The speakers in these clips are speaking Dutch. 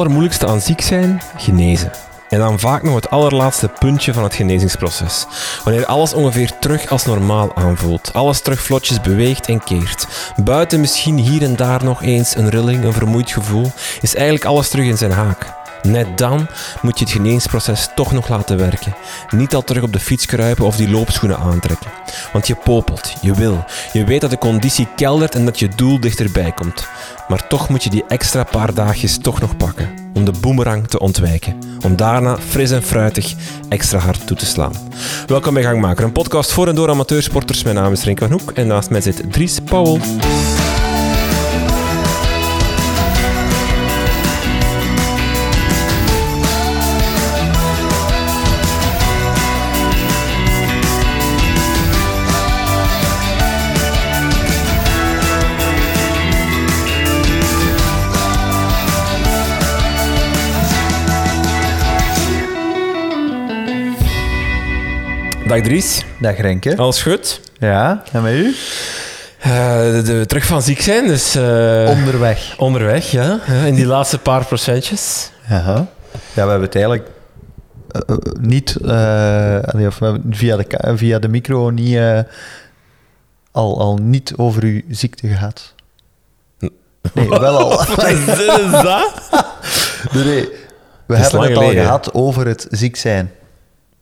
allermoeilijkste aan ziek zijn? Genezen. En dan vaak nog het allerlaatste puntje van het genezingsproces. Wanneer alles ongeveer terug als normaal aanvoelt. Alles terug vlotjes beweegt en keert. Buiten misschien hier en daar nog eens een rilling, een vermoeid gevoel, is eigenlijk alles terug in zijn haak. Net dan moet je het genezingsproces toch nog laten werken. Niet al terug op de fiets kruipen of die loopschoenen aantrekken. Want je popelt, je wil. Je weet dat de conditie keldert en dat je doel dichterbij komt. Maar toch moet je die extra paar dagjes toch nog pakken. Om de boemerang te ontwijken. Om daarna fris en fruitig extra hard toe te slaan. Welkom bij Gangmaker, een podcast voor en door amateursporters. Mijn naam is Renk van Hoek en naast mij zit Dries Powell. Dag Dries. Dag Renke. Alles goed? Ja, en met u? Uh, de, de, terug van ziek zijn, dus... Uh, onderweg. Onderweg, ja. In die laatste paar procentjes. Ja, ja we hebben het eigenlijk uh, niet... of we hebben via de, via de micro niet, al, al niet over uw ziekte gehad. Nee, wel al. Wat is dat? nee, we hebben het al gehad over het ziek zijn.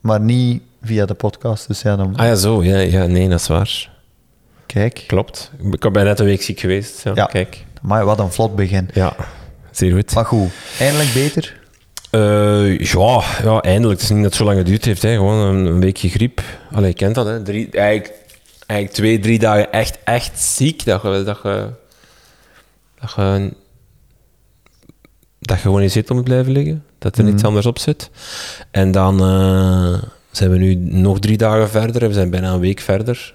Maar niet via de podcast. Dus ja, dan... Ah ja, zo. Ja, ja, nee, dat is waar. Kijk. Klopt. Ik ben net een week ziek geweest. Ja, kijk. Maar wat een vlot begin. Ja, zeer goed. Maar goed, eindelijk beter? Uh, ja, ja, eindelijk. Het is niet dat het zo lang geduurd heeft. Hè. Gewoon een, een weekje griep. Allee, je kent dat. Hè. Drie, eigenlijk, eigenlijk twee, drie dagen echt, echt ziek. Dat je, dat je, dat je, dat je gewoon in zetel moet blijven liggen. Dat er mm niets anders op zit. En dan... Uh, zijn we nu nog drie dagen verder. We zijn bijna een week verder.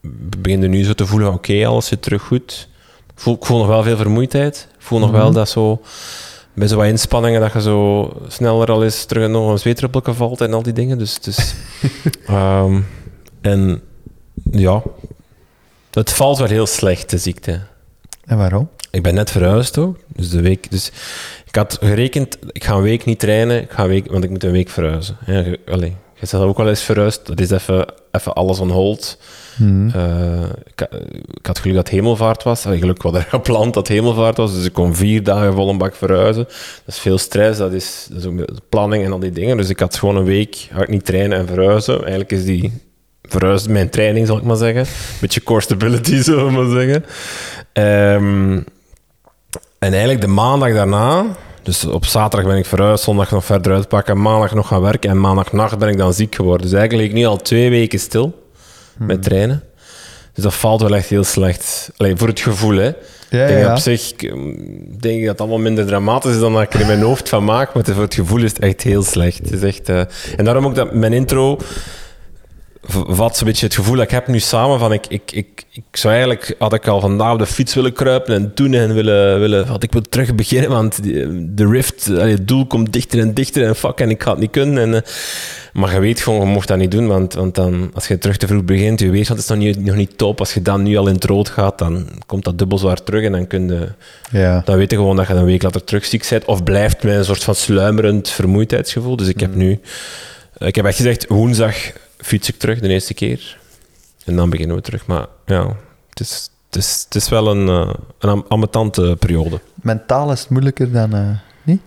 We beginnen nu zo te voelen, oké, alles zit terug goed. Ik voel, ik voel, nog wel veel vermoeidheid. Ik voel nog wel mhm. dat zo... Bij zo wat inspanningen dat je zo sneller al eens terug nog een zweetruppelje valt en al die dingen. Dus, dus um, en ja, het valt wel heel slecht, de ziekte. En waarom? Ik ben net verhuisd ook. Dus de week... Dus ik had gerekend, ik ga een week niet trainen, ik ga een week, want ik moet een week verhuizen. Ja, allee, je zegt ook wel eens verhuisd. Dat is even, even alles on hold. Mm. Uh, ik, ik, had geluk dat hemelvaart was. Eigenlijk wat er gepland dat hemelvaart was. Dus ik kon vier dagen vol een bak verhuizen. Dat is veel stress. Dat is, dat is ook planning en al die dingen. Dus ik had gewoon een week hard niet trainen en verhuizen. Eigenlijk is die verhuisd mijn training, zal ik maar zeggen. Beetje core stability, zullen we maar zeggen. Um, en eigenlijk de maandag daarna dus op zaterdag ben ik verhuisd, zondag nog verder uitpakken, maandag nog gaan werken en maandagnacht ben ik dan ziek geworden. Dus eigenlijk ik nu al twee weken stil met hmm. trainen. Dus dat valt wel echt heel slecht. Alleen voor het gevoel, hè. Ja, denk ja. Op zich denk ik dat het allemaal minder dramatisch is dan dat ik er in mijn hoofd van maak, maar voor het gevoel is het echt heel slecht. Het is echt, uh... En daarom ook dat mijn intro vat zo'n beetje het gevoel dat ik heb nu samen van ik, ik, ik, ik zou eigenlijk, had ik al vandaag op de fiets willen kruipen en doen en willen, willen had ik wil terug beginnen, want de rift, het doel komt dichter en dichter en fuck, en ik ga het niet kunnen. En, eh, maar je weet gewoon, je mocht dat niet doen, want, want dan, als je terug te vroeg begint, je weet dat is nog niet, nog niet top. Als je dan nu al in het rood gaat, dan komt dat dubbel zwaar terug en dan kun je, ja. dan weet je gewoon dat je een week later terug ziek bent, of blijft met een soort van sluimerend vermoeidheidsgevoel. Dus ik heb mm. nu, ik heb echt gezegd, woensdag fiets ik terug de eerste keer. En dan beginnen we terug. Maar ja, het is, het is, het is wel een, uh, een ambetante periode. Mentaal is het moeilijker dan uh, niet?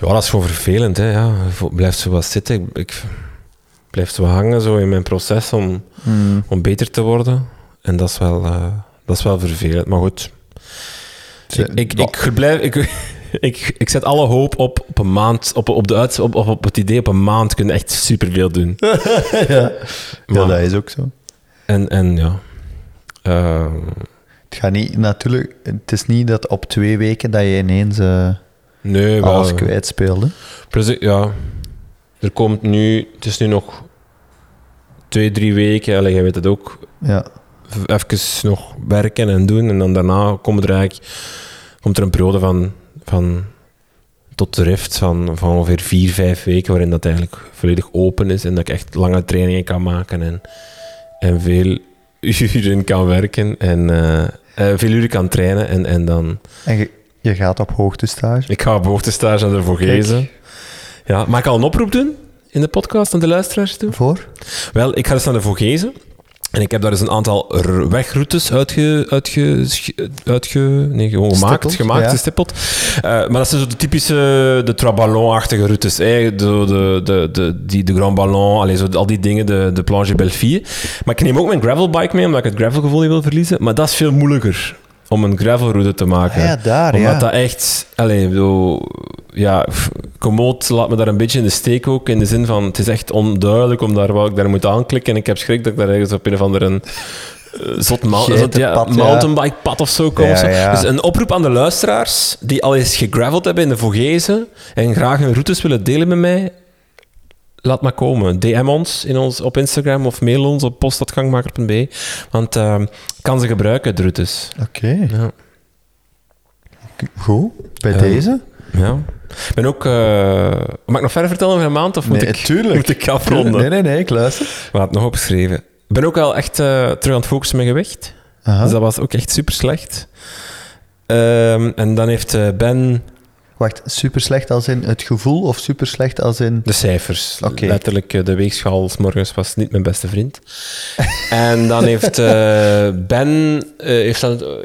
Ja, dat is gewoon vervelend. Hè, ja. Blijft zo wat zitten. Ik, ik blijf zo hangen zo in mijn proces om, mm. om beter te worden. En dat is wel, uh, dat is wel vervelend. Maar goed. Ik, ik, ik, blijf, ik, ik, ik zet alle hoop op, op een maand, op, op, de uit, op, op het idee op een maand kunnen echt superveel doen. ja. ja, dat is ook zo. En, en ja. Uh, het gaat niet, natuurlijk, het is niet dat op twee weken dat je ineens uh, nee, alles wel, kwijt speelde. Precies, ja. Er komt nu, het is nu nog twee, drie weken, alleen je weet het ook. Ja. Even nog werken en doen en dan daarna komt er eigenlijk komt er een periode van van tot de rift van, van ongeveer vier, vijf weken, waarin dat eigenlijk volledig open is en dat ik echt lange trainingen kan maken en, en veel uren kan werken en uh, veel uren kan trainen en, en dan... En Je gaat op hoogtestage. Ik ga op hoogtestage naar de Vogezen. Ja, mag ik al een oproep doen in de podcast aan de luisteraars toe? Voor? Wel, ik ga dus naar de Vogezen. En ik heb daar dus een aantal wegroutes uitge, uitge, uitge, nee, gewoon gemaakt, Stippeld, gemaakt ja. gestippeld. Eh, maar dat zijn zo de typische, de Traballon-achtige routes. hè. De, de, de, de, die, de Grand Ballon, allez, zo, al die dingen, de, de Planche Belleville. Maar ik neem ook mijn gravelbike mee, omdat ik het gravelgevoel niet wil verliezen. Maar dat is veel moeilijker om een gravelroute te maken. Ja, daar, Omdat ja. dat echt... Allee, bedoel, ja, Komoot laat me daar een beetje in de steek ook. In de zin van, het is echt onduidelijk om daar, wat ik daar moet aanklikken. En ik heb schrik dat ik daar ergens op een of andere... eh, Zot, ja, ja. mountainbikepad of zo kom. Ja, of zo. ja. Dus een oproep aan de luisteraars die al eens gegraveld hebben in de Vogezen en graag hun routes willen delen met mij. Laat maar komen. DM ons, in ons op Instagram of mail ons op post.gangmaker.be. Want ik kan ze gebruiken, de routes. Oké, Ja. goed. Bij Ja. deze? Ja. Ik ben ook... eh, mag ik nog verder vertellen over een maand? Of moet, Nee, ik, tuurlijk. moet ik afronden? Nee, nee, nee, ik luister. Maar het nog opgeschreven. Ik ben ook wel echt eh, terug aan het focussen met gewicht. Aha. Dus dat was ook echt super slecht. Ehm, en dan heeft eh, Ben Wacht, super slecht als in het gevoel of super slecht als in... de cijfers. Oké. Letterlijk, eh, de weegschaal 's morgens was niet mijn beste vriend. en dan heeft eh, Ben eh,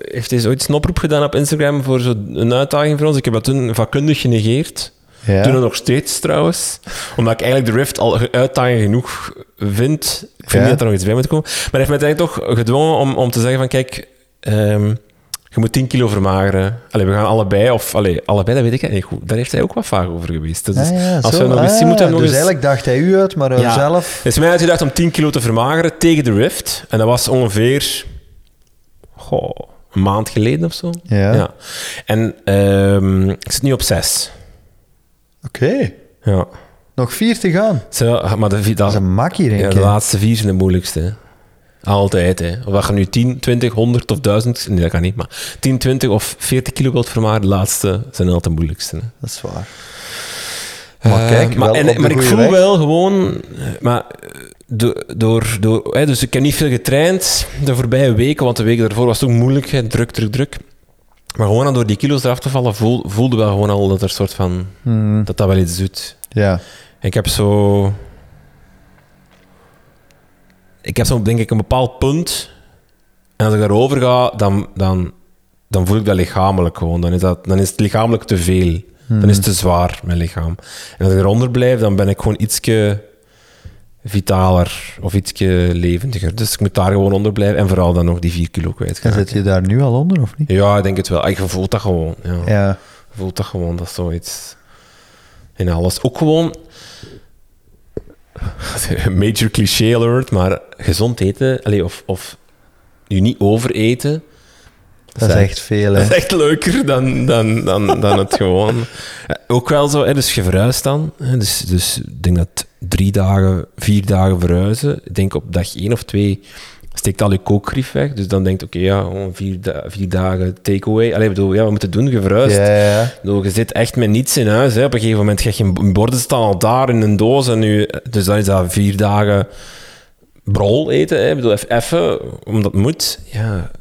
heeft, eens ooit een oproep gedaan op Instagram voor zo een uitdaging voor ons. Ik heb dat toen vakkundig genegeerd. Ja. Doen nog steeds trouwens. Omdat ik eigenlijk de Rift al uitdaging genoeg vind. Ik vind Ja. niet dat er nog iets bij moet komen. Maar hij heeft mij eigenlijk toch gedwongen om, om te zeggen van kijk, ehm, je moet 10 kilo vermageren. Allee, we gaan allebei, of allee, allebei, dat weet ik niet goed. Daar heeft hij ook wat vaag over geweest. Dus Ah, ja, als zo. we nog eens zien, Ah, moeten we nog dus eens... eigenlijk dacht hij u uit, maar hij Ja. zelf... Het is mij uitgedacht om 10 kilo te vermageren tegen de Rift. En dat was ongeveer goh, een maand geleden of zo. Ja. En ehm, ik zit nu op 6. Oké, Ja. nog vier te gaan. Zo, maar de, Dat dat, is een makkie, denk Ja, ik. de laatste vier zijn de moeilijkste. Altijd, hè. Of je nu 10, 20, 100 of 1000... Nee, dat kan niet, maar 10, 20 of 40 kilo wilt vermaren, de laatste zijn altijd de moeilijkste. Hè. Dat is waar. Eh, Maar kijk, maar, en- maar ik voel weg. wel gewoon... eh, Maar eh, do- door... door hè, dus ik heb niet veel getraind de voorbije weken, want de weken daarvoor was het ook moeilijk. Hè, druk, druk, druk. Maar gewoon door die kilo's eraf te vallen, voel, voelde wel gewoon al dat er soort van... Hmm, Dat dat wel iets doet. Ja. Ik heb zo. Ik heb zo, denk ik, een bepaald punt. En als ik daarover ga, dan, dan, dan voel ik dat lichamelijk gewoon. Dan is, dat, dan is het lichamelijk te veel. Dan is het te zwaar, mijn lichaam. En als ik eronder blijf, dan ben ik gewoon ietsje vitaler of ietsje levendiger. Dus ik moet daar gewoon onder blijven en vooral dan nog die 4 kilo kwijt. En zit je daar nu al onder, of niet? Ja, ik denk het wel. Ik voel dat gewoon. Ja. Ja. Je voelt dat gewoon, dat is zoiets in alles. Ook gewoon, major cliché alert, maar gezond eten, allee, of, of je niet overeten, Dat is echt veel, dat is echt leuker dan, dan, dan, dan het gewoon. Eh, Ook wel zo, hè, dus je verhuist dan. Hè, dus, dus ik denk dat drie dagen, vier dagen verhuizen. Ik denk op dag één of twee steekt al je kookgrief weg. Dus dan denkt oké, ja, gewoon vier, da- vier dagen takeaway. Allee, bedoel, ja, we moeten doen, je verhuist. Ja, ja, ja. Ik bedoel, je zit echt met niets in huis. Hè. Op een gegeven moment ga je borden staan al daar in een doos. En nu, dus dan is dat vier dagen brol eten. Hè. Ik bedoel, even, omdat het moet. Ja,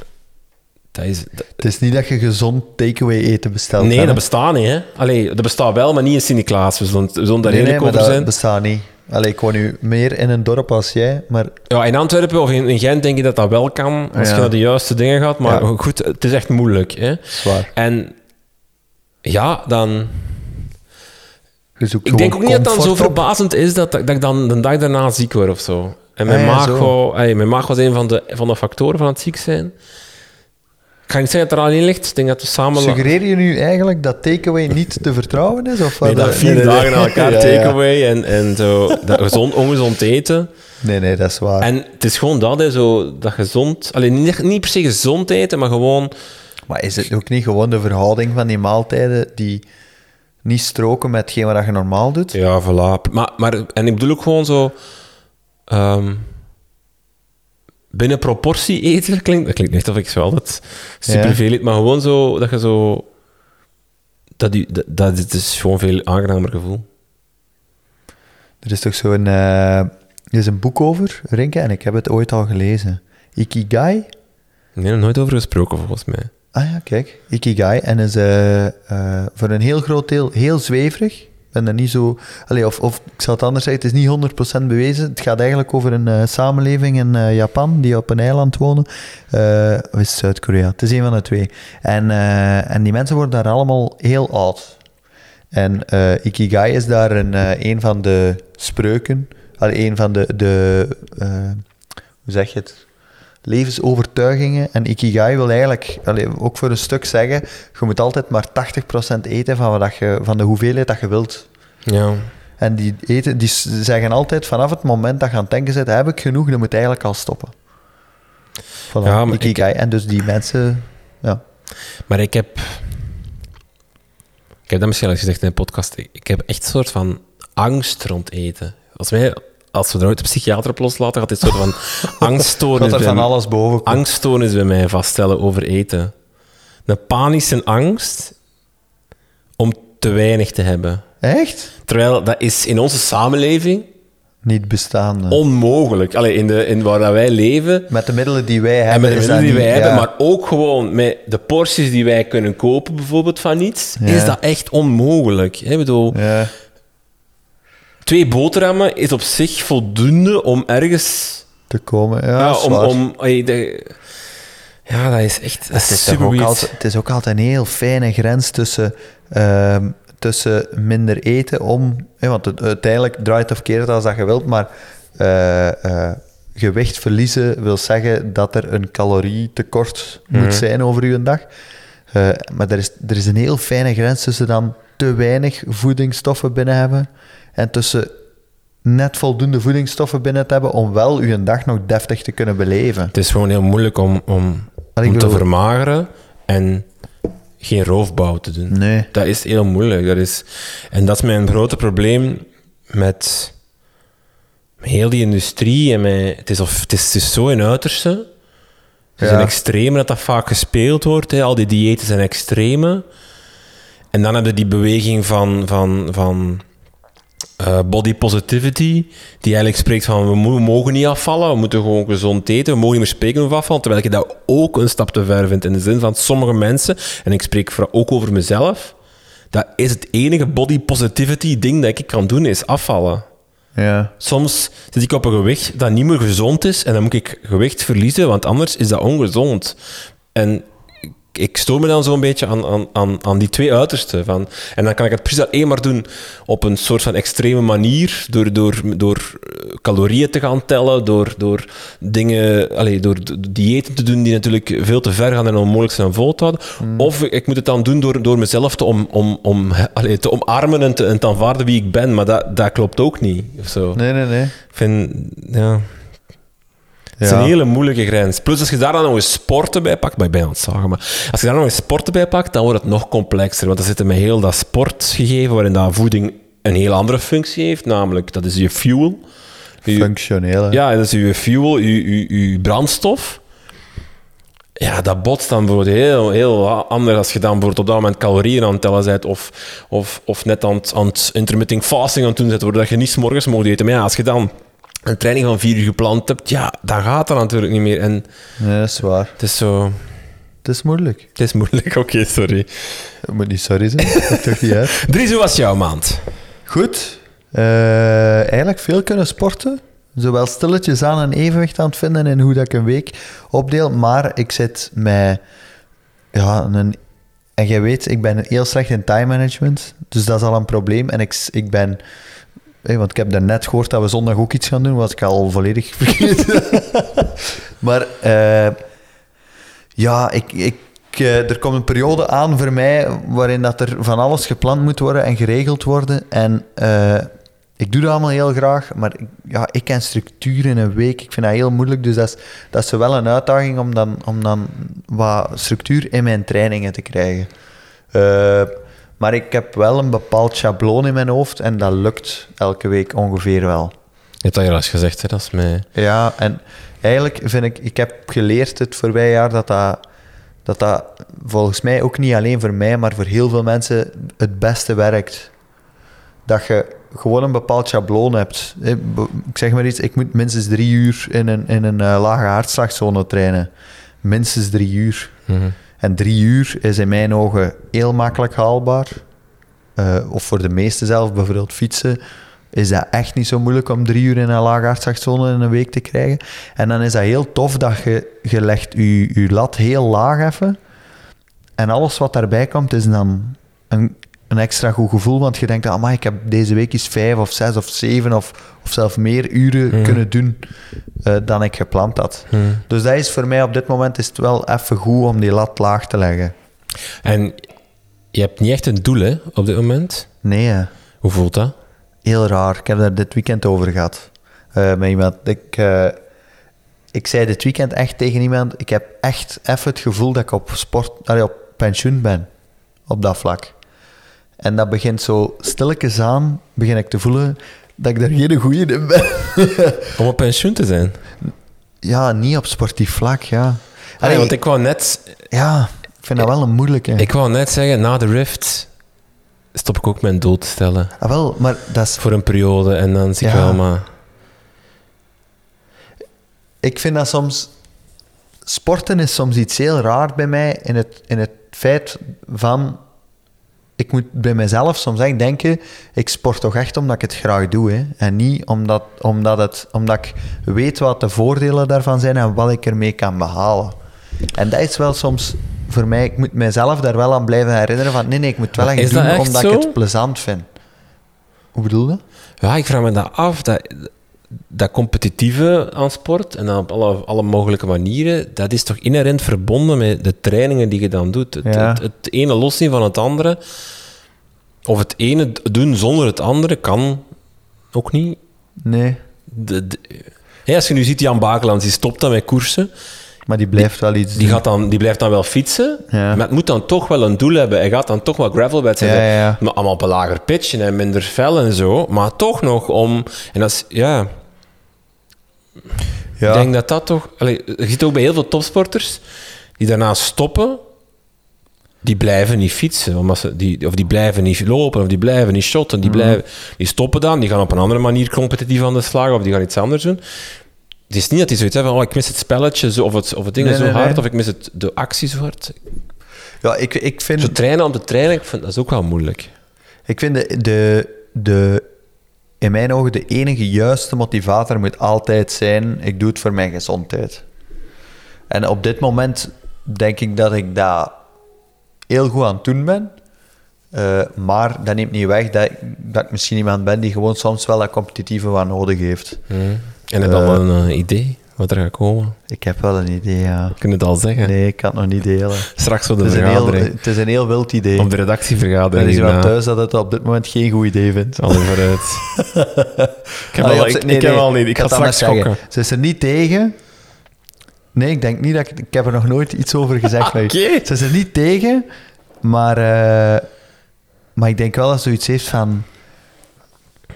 dat is... dat- Het is niet dat je gezond takeaway eten bestelt. nee, hè? dat bestaat niet. Hè. Allee, dat bestaat wel, maar niet in Sint-Niklaas. We zullen, we zullen daar nee, maar dat zijn. bestaat niet. Allee, ik woon nu meer in een dorp als jij, maar Ja, in Antwerpen of in, in Gent denk ik dat dat wel kan. Als Ja. je naar de juiste dingen gaat. Maar Ja. goed, het is echt moeilijk. Hè. zwaar. En ja, dan... Ik denk ook niet dat het dan zo op. verbazend is dat, dat ik dan de dag daarna ziek word of zo. En mijn, Ah, ja, maag, mijn maag was een van de, van de factoren van het ziek zijn. Ik ga niet zeggen dat er alleen ligt. Ik denk dat we samen... Suggereer je nu eigenlijk dat takeaway niet te vertrouwen is? Of Nee, dat vier nee, nee, dagen nee. na elkaar Ja, ja. takeaway en, en zo, dat gezond, ongezond eten. Nee, nee, dat is waar. En het is gewoon dat, hè, zo, dat gezond... Alleen niet, niet per se gezond eten, maar gewoon... Maar is het ook niet gewoon de verhouding van die maaltijden die niet stroken met hetgeen wat je normaal doet? Ja, voilà. Maar, maar, en ik bedoel ook gewoon zo... ehm, binnen proportie eten, dat klinkt, dat klinkt echt of ik zo altijd superveel eet, maar gewoon zo, dat je zo... Dat, die, dat, dat het is gewoon een veel aangenamer gevoel. Er is toch zo'n... eh, er is een boek over, Rinke, en ik heb het ooit al gelezen. Ikigai? Nee, nog nooit over gesproken volgens mij. Ah ja, kijk. Ikigai. En is eh, eh, voor een heel groot deel heel zweverig. Ben er niet zo... Of, of ik zal het anders zeggen, het is niet 100% bewezen. Het gaat eigenlijk over een eh, samenleving in eh, Japan die op een eiland wonen. Eh, of is Zuid-Korea? Het is een van de twee. En, en die mensen worden daar allemaal heel oud. En Ikigai is daar een, van de spreuken. Allee, een van de... de hoe zeg je het? Levensovertuigingen. En Ikigai wil eigenlijk allee, ook voor een stuk zeggen, je moet altijd maar 80% eten van, wat je, van de hoeveelheid dat je wilt. Ja. En die, eten, die zeggen altijd, vanaf het moment dat je aan het denken zit, heb ik genoeg, dan moet eigenlijk al stoppen. Voilà, Ja, maar Ikigai. En dus die mensen... Ja. Maar ik heb... Ik heb dat misschien al gezegd in een podcast. Ik, heb echt een soort van angst rond eten. Als, wij, als we er ooit een psychiater op loslaten, gaat dit soort van angststoornis... Gaat er van alles boven komen. angststoornis bij mij vaststellen over eten. Een panische angst om te weinig te hebben. Echt? Terwijl dat is in onze samenleving Niet bestaan. onmogelijk. Allee, in, de, in waar dat wij leven Met de middelen die wij en hebben. met de middelen die dat wij niet- hebben, ja. maar ook gewoon met de porties die wij kunnen kopen, bijvoorbeeld van iets, Ja. is dat echt onmogelijk. Ik bedoel, Ja. Twee boterhammen is op zich voldoende om ergens... Te komen. Ja, Ja, dat is om, om, de- ja, dat is echt dat Het is ook altijd, het is ook altijd een heel fijne grens tussen, ehm, tussen minder eten om... hè, want het, uiteindelijk draait of keert als dat je wilt, maar eh, eh, gewicht verliezen wil zeggen dat er een calorietekort Mhm. moet zijn over je dag. Eh, maar er is, er is een heel fijne grens tussen dan te weinig voedingsstoffen binnen hebben en tussen net voldoende voedingsstoffen binnen te hebben om wel je dag nog deftig te kunnen beleven. Het is gewoon heel moeilijk om, om, om te vermageren en geen roofbouw te doen. Nee. Dat is heel moeilijk. Dat is, en dat is mijn grote probleem met heel die industrie. En met, het, is of, het, is, het is zo in uiterste. Het is Ja. een extreme dat dat vaak gespeeld wordt. Hè. Al die diëten zijn extreme. En dan heb je die beweging van, van, van eh, body positivity, die eigenlijk spreekt van we, mo- we mogen niet afvallen, we moeten gewoon gezond eten, we mogen niet meer spreken over afvallen, terwijl ik dat ook een stap te ver vind in de zin van sommige mensen, en ik spreek vooral ook over mezelf, dat is het enige body positivity ding dat ik kan doen, is afvallen. Ja. Soms zit ik op een gewicht dat niet meer gezond is en dan moet ik gewicht verliezen, want anders is dat ongezond. En ik- stoor me dan zo'n beetje aan, aan, aan, aan die twee uitersten. Van, en dan kan ik het precies alleen maar doen op een soort van extreme manier, door, door, door eh, calorieën te gaan tellen, door, door dingen, allez, door diëten te doen die natuurlijk veel te ver gaan en onmogelijk zijn vol te houden. Of ik moet het dan doen door, door mezelf te, om, om, om, allez, te omarmen en te, en te aanvaarden wie ik ben, maar dat, dat klopt ook niet. Of zo. Nee, nee, nee. Ik vind, ja... Het is een hele moeilijke grens. Plus, als je daar dan nog eens sporten bij pakt, maar ik ben aan het zagen, maar als je daar nog eens sporten bij pakt, dan wordt het nog complexer. Want dan zit er met heel dat sportgegeven, waarin dat voeding een heel andere functie heeft, namelijk, dat is je fuel. Je- Functioneel. hè. ja, dat is je fuel, je, je, je brandstof. Ja, dat botst dan bijvoorbeeld heel, heel anders als je dan bijvoorbeeld op dat moment calorieën aan het tellen bent of, of, of net aan het, aan het intermittent fasting aan het doen bent, waardoor je niet 's morgens mag eten. Maar ja, als je dan een training van vier uur gepland hebt, ja, dan gaat dat natuurlijk niet meer. En Nee, dat is waar. het is zo... Het is moeilijk. Het is moeilijk, oké, sorry. Het moet niet sorry zijn. Dat toch niet uit. Dries, hoe was jouw maand? Goed. Eh, eigenlijk veel kunnen sporten. Zowel stilletjes aan een evenwicht aan het vinden in hoe dat ik een week opdeel. Maar ik zit met... Ja, een... En jij weet, ik ben heel slecht in time management. Dus dat is al een probleem. En ik, ik ben... hé, want ik heb daarnet gehoord dat we zondag ook iets gaan doen, wat ik al volledig vergeten. maar eh, ja, ik, ik, eh, er komt een periode aan voor mij waarin dat er van alles gepland moet worden en geregeld worden. En eh, ik doe dat allemaal heel graag, maar ik, ja, ik ken structuur in een week. Ik vind dat heel moeilijk, dus dat is, dat is wel een uitdaging om dan, om dan wat structuur in mijn trainingen te krijgen. Maar ik heb wel een bepaald schabloon in mijn hoofd en dat lukt elke week ongeveer wel. Je hebt dat hier al eens gezegd, hè? dat is mij... Ja, en eigenlijk vind ik, ik heb geleerd het voorbije jaar dat dat, dat dat volgens mij ook niet alleen voor mij, maar voor heel veel mensen het beste werkt. Dat je gewoon een bepaald schabloon hebt. Eh, Ik zeg maar iets, ik moet minstens drie uur in een, in een eh, lage hartslagzone trainen. Minstens drie uur. Mhm. En drie uur is in mijn ogen heel makkelijk haalbaar. Eh, of voor de meeste zelf, bijvoorbeeld fietsen, is dat echt niet zo moeilijk om drie uur in een laagaardslagzone in een week te krijgen. En dan is dat heel tof dat je, je legt je lat heel laag even. En alles wat daarbij komt is dan een, een extra goed gevoel. Want je denkt, ah, ik heb deze week eens vijf of zes of zeven of, of zelfs meer uren Hmm. kunnen doen eh, dan ik gepland had. Hmm. Dus dat is voor mij op dit moment is het wel even goed om die lat laag te leggen. En je hebt niet echt een doel, hè, op dit moment. Nee, hè. Hoe voelt dat? heel raar. Ik heb daar dit weekend over gehad. eh, met iemand. Ik, eh, ik zei dit weekend echt tegen iemand, ik heb echt even het gevoel dat ik op sport, allee, op pensioen ben. Op dat vlak. En dat begint zo stilletjes aan, begin ik te voelen dat ik daar geen goeie in ben. Om op pensioen te zijn. ja, niet op sportief vlak, ja. Allee, Allee, want ik wou net... Ja, ik vind dat wel een moeilijke. Ik wou net zeggen, na de Rift stop ik ook mijn doel te stellen. Ah, wel, maar dat is Voor een periode. En dan zie ik Ja. wel, maar... ik vind dat soms... Sporten is soms iets heel raar bij mij in het, in het feit van... Ik moet bij mezelf soms echt denken, ik sport toch echt omdat ik het graag doe. Hè? En niet omdat, omdat, het, omdat ik weet wat de voordelen daarvan zijn en wat ik ermee kan behalen. En dat is wel soms voor mij, ik moet mezelf daar wel aan blijven herinneren van nee, nee, ik moet het wel echt is doen echt omdat zo? ik het plezant vind. Hoe bedoel je? Ja, ik vraag me dat af. Dat, dat competitieve aan sport, en dan op alle, alle mogelijke manieren, dat is toch inherent verbonden met de trainingen die je dan doet. Het, Ja. het, het ene loszien van het andere, of het ene doen zonder het andere, kan ook niet. Nee, De, als je nu ziet Jan Bakelands, die stopt dan met koersen, maar die blijft wel iets die, doen. gaat dan, die blijft dan wel fietsen, Ja. maar het moet dan toch wel een doel hebben. Hij gaat dan toch wel gravelwedstrijden, Ja, ja, ja. maar allemaal op een lager pitch en minder fel en zo, maar toch nog om... En dat is, ja... Ja. Ik denk dat dat toch... Allee, je ziet ook bij heel veel topsporters die daarna stoppen, die blijven niet fietsen, omdat ze, die, of die blijven niet lopen, of die blijven niet shotten, Mhm. die, blijven, die stoppen dan, die gaan op een andere manier competitief aan de slag, of die gaan iets anders doen. Het is niet dat die zoiets hebben van, oh, ik mis het spelletje, zo, of, het, of het ding Nee, zo nee, hard, nee. of ik mis het, de actie zo hard. Ja, ik, ik vind... Zo trainen om te trainen, ik vind dat is ook wel moeilijk. Ik vind de, de, de, in mijn ogen de enige juiste motivator moet altijd zijn: ik doe het voor mijn gezondheid. En op dit moment denk ik dat ik dat heel goed aan het doen ben. Eh, maar dat neemt niet weg dat, dat ik misschien iemand ben die gewoon soms wel dat competitieve wat nodig heeft. Hm. En heb je Eh. al een eh, idee wat er gaat komen? Ik heb wel een idee, ja. Kun je het al zeggen? Nee, ik kan het nog niet delen. Straks voor de Het is, een heel, vergadering. het is een heel wild idee. Op de Er redactievergadering. is iemand hierna. thuis dat het op dit moment geen goed idee vindt. Er vooruit. ik heb Ah, al, ik, nee, ik heb nee, al niet. Ik ga het straks schokken. Ze is er niet tegen. Nee, ik denk niet dat ik... Ik heb er nog nooit iets over gezegd. Oké. Ze is er niet tegen, maar... eh, maar ik denk wel dat ze zoiets heeft van...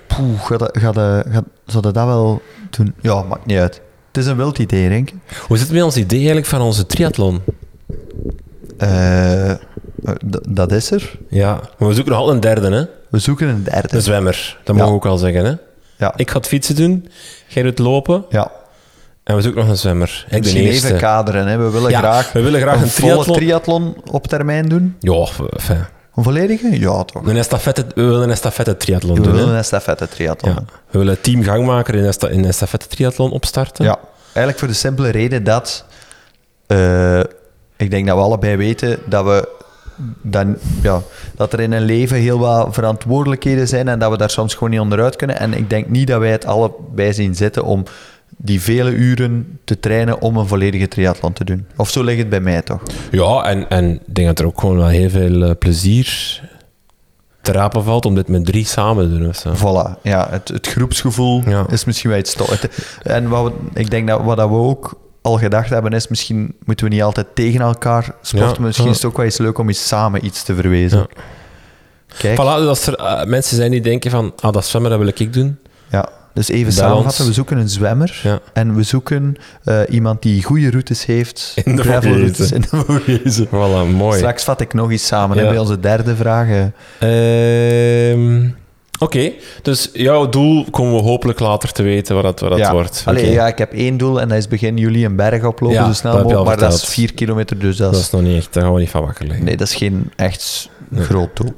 Poeh, gaat, zou dat wel doen? Ja, maakt niet uit. Het is een wild idee, denk ik. Hoe zit het met ons idee eigenlijk van onze triathlon? Eh, d- dat is er. Ja, maar we zoeken nog altijd een derde, hè? We zoeken een derde. Een zwemmer. Dat mogen we ook al zeggen, hè? ja. Ik ga het fietsen doen, jij doet lopen ja. en we zoeken nog een zwemmer. Ik ben Misschien even kaderen. Hè. We willen Ja, graag, we willen graag een volle triathlon. triathlon op termijn doen. Ja, enfin, Een volledige? Ja, toch. een estafette, we willen een estafette triathlon We doen, willen hè? een estafette triathlon. Ja. We willen team gangmaker in, esta, in estafette triathlon opstarten. Ja, eigenlijk voor de simpele reden dat eh, ik denk dat we allebei weten dat we dan, ja, dat er in een leven heel wat verantwoordelijkheden zijn en dat we daar soms gewoon niet onderuit kunnen. En ik denk niet dat wij het allebei zien zitten om die vele uren te trainen om een volledige triathlon te doen. Of zo ligt het bij mij toch? Ja, en, en ik denk dat er ook gewoon wel heel veel eh, plezier te rapen valt om dit met drie samen te doen. Of zo. Voilà, ja, het, het groepsgevoel Ja. is misschien wel iets En wat we, ik denk dat wat dat we ook al gedacht hebben is, misschien moeten we niet altijd tegen elkaar sporten, Ja, misschien ja. is het ook wel eens leuk om eens samen iets te verwezen. Kijk, Voilà, dus als er eh, mensen zijn die denken van, ah, dat zwemmen, dat wil ik doen. ja. Dus even samenvatten, we zoeken een zwemmer Ja. en we zoeken eh, iemand die goede routes heeft, In de Vogezen. in de. Voilà, mooi. Straks vat ik nog iets samen Ja. bij onze derde vraag. eh. Ehm, Oké, dus jouw doel komen we hopelijk later te weten wat dat, wat dat wordt. Okay. Allee, ja, ik heb één doel en dat is begin juli een berg oplopen, zo snel mogelijk. Maar dat is vier kilometer, dus dat is... Dat is nog niet echt, daar gaan we niet van wakker liggen. Nee, dat is geen echt groot doel.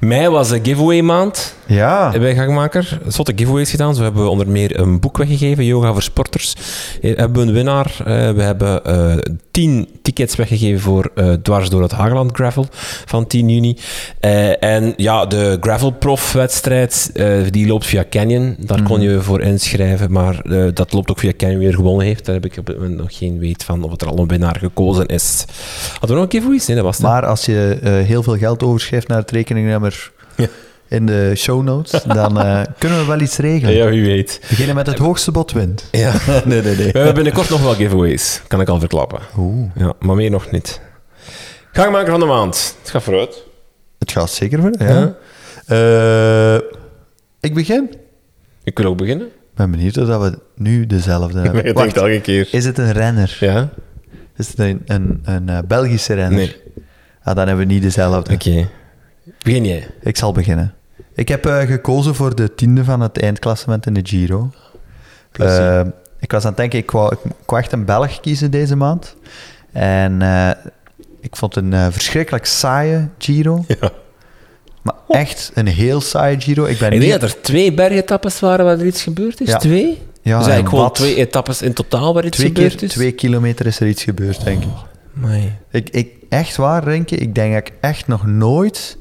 Mei was de giveaway maand ja. bij Gangmaker. Zotte giveaways gedaan. Zo hebben we onder meer een boek weggegeven, Yoga voor Sporters. Hier hebben we een winnaar. Eh, we hebben eh, 10 tickets weggegeven voor uh, Dwars door het Hageland Gravel van 10 juni. Eh, en ja, de Gravel Prof wedstrijd, eh, die loopt via Canyon. Daar kon mhm. je voor inschrijven, maar dat loopt ook via Canyon weer gewonnen heeft. Daar heb ik op moment nog geen weet van of het er al een winnaar gekozen is. Hadden we nog een keer voor iets? Nee, dat was. Maar als je heel veel geld overschrijft naar het rekeningnummer in de show notes, dan eh, kunnen we wel iets regelen. Ja, wie weet. Beginnen met het hoogste bod wint. Ja. Nee, nee, nee. We hebben binnenkort nog wel giveaways, kan ik al verklappen. Oeh, Ja, maar meer nog niet. Gangmaker van de maand. Het gaat vooruit. het gaat zeker voor. Ja. Ja. Eh, ik begin. Ik wil ook beginnen. Ik ben benieuwd of dat we nu dezelfde Ik hebben. denk Wacht, het elke keer. is het een renner? Ja? Is het een, een, een eh, Belgische renner? Nee. Ah, dan hebben we niet dezelfde. Oké. Begin jij. Ik zal beginnen. Ik heb eh, gekozen voor de tiende van het eindklassement in de Giro. Eh, ik was aan het denken, ik wou, ik wou echt een Belg kiezen deze maand. En eh, ik vond een verschrikkelijk saaie Giro. Ja. Maar echt een heel saaie Giro. Ik ben Ik niet... denk dat er twee bergetappes waren waar er iets gebeurd is. Ja. Twee? Ja, dus en eigenlijk gewoon wat? twee etappes in totaal waar iets twee gebeurd keer is? twee kilometer is er iets gebeurd, denk ik. Amai. Ik, ik, echt waar, denk ik. Ik denk dat ik echt nog nooit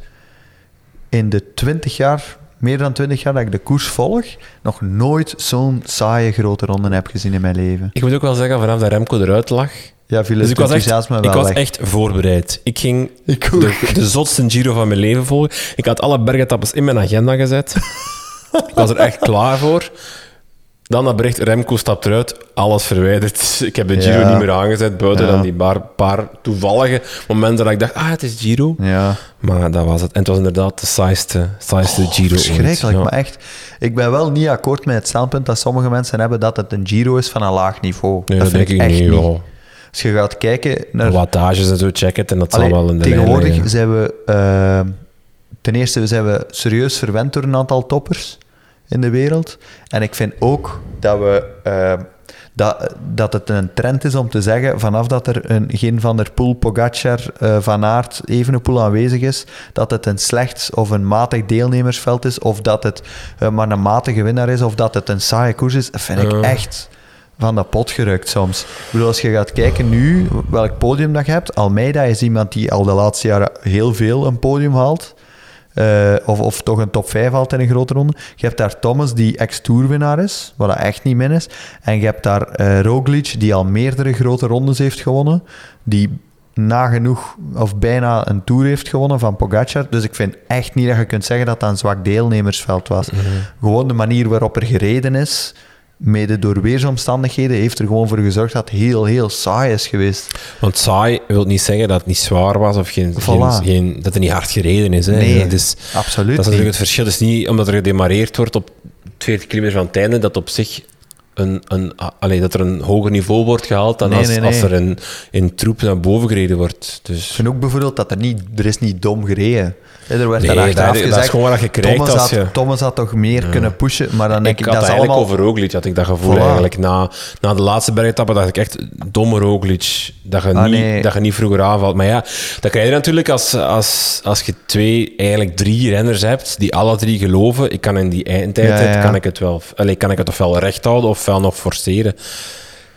in de 20 jaar, meer dan 20 jaar dat ik de koers volg, nog nooit zo'n saaie grote ronde heb gezien in mijn leven. Ik moet ook wel zeggen, vanaf dat Remco eruit lag... Ja, viel Dus het ik was, echt, ik was weg. echt voorbereid. Ik ging Ik de, de zotste Giro van mijn leven volgen. Ik had alle bergetappes in mijn agenda gezet. ik was er echt klaar voor. Dan dat bericht, Remco stapt eruit, alles verwijderd. Ik heb de Giro Ja. niet meer aangezet, buiten Ja. dan die paar, paar toevallige momenten dat ik dacht, ah, het is Giro. Ja, Maar dat was het. En het was inderdaad de saaiste, saaiste Giro ooit. verschrikkelijk. Ja. Maar echt, ik ben wel niet akkoord met het standpunt dat sommige mensen hebben dat het een Giro is van een laag niveau. Nee, dat, vind denk ik echt niet. Als je gaat kijken naar... Wattages en zo, check het en dat zal wel in de tegenwoordig zijn we... eh, ten eerste zijn we serieus verwend door een aantal toppers in de wereld. En ik vind ook dat we... eh, dat, dat het een trend is om te zeggen, vanaf dat er een, geen Van der Poel, Pogacar, eh, Van Aert, Evenepoel aanwezig is, dat het een slecht of een matig deelnemersveld is, of dat het eh, maar een matige winnaar is, of dat het een saaie koers is, vind ik echt van dat pot gerukt soms. Ik bedoel, als je gaat kijken nu, welk podium dat je hebt, Almeida is iemand die al de laatste jaren heel veel een podium haalt. Eh, of, of toch een top 5 haalt in een grote ronde. Je hebt daar Thomas, die ex-tourwinnaar is, wat dat echt niet min is. En je hebt daar eh Roglic, die al meerdere grote rondes heeft gewonnen. Die nagenoeg of bijna een tour heeft gewonnen van Pogacar. Dus ik vind echt niet dat je kunt zeggen dat dat een zwak deelnemersveld was. Gewoon de manier waarop er gereden is, mede door weersomstandigheden, heeft er gewoon voor gezorgd dat het heel, heel saai is geweest. Want saai wil niet zeggen dat het niet zwaar was of geen, geen, Voilà. geen- dat het niet hard gereden is. Hè. Nee, dat is, absoluut dat is natuurlijk het verschil. Het is niet omdat er gedemareerd wordt op 40 kilometer van het einde, dat op zich een, een, allee, dat er een hoger niveau wordt gehaald dan Nee, als, nee, nee. als er in, in troep naar boven gereden wordt. Ik Dus vind ook bijvoorbeeld dat er niet, er is niet dom gereden. Hè, Er werd Nee, daar achteraf dat- dat is gezegd, gewoon wat je krijgt Thomas, als had, Thomas had toch meer kunnen pushen, maar dan denk ik ik, had dat is eigenlijk allemaal... over Roglic, had ik dat gevoel Voilà. eigenlijk. Na, na de laatste bergetappe dacht ik echt, domme Roglic, dat je, Ah, niet, nee. dat je niet vroeger aanvalt. Maar ja, dat krijg je natuurlijk als, als, als je twee, eigenlijk drie renners hebt, die alle drie geloven, ik kan in die eindtijd, Ja, ja. kan ik het wel, allee, kan ik het ofwel recht houden ofwel nog forceren.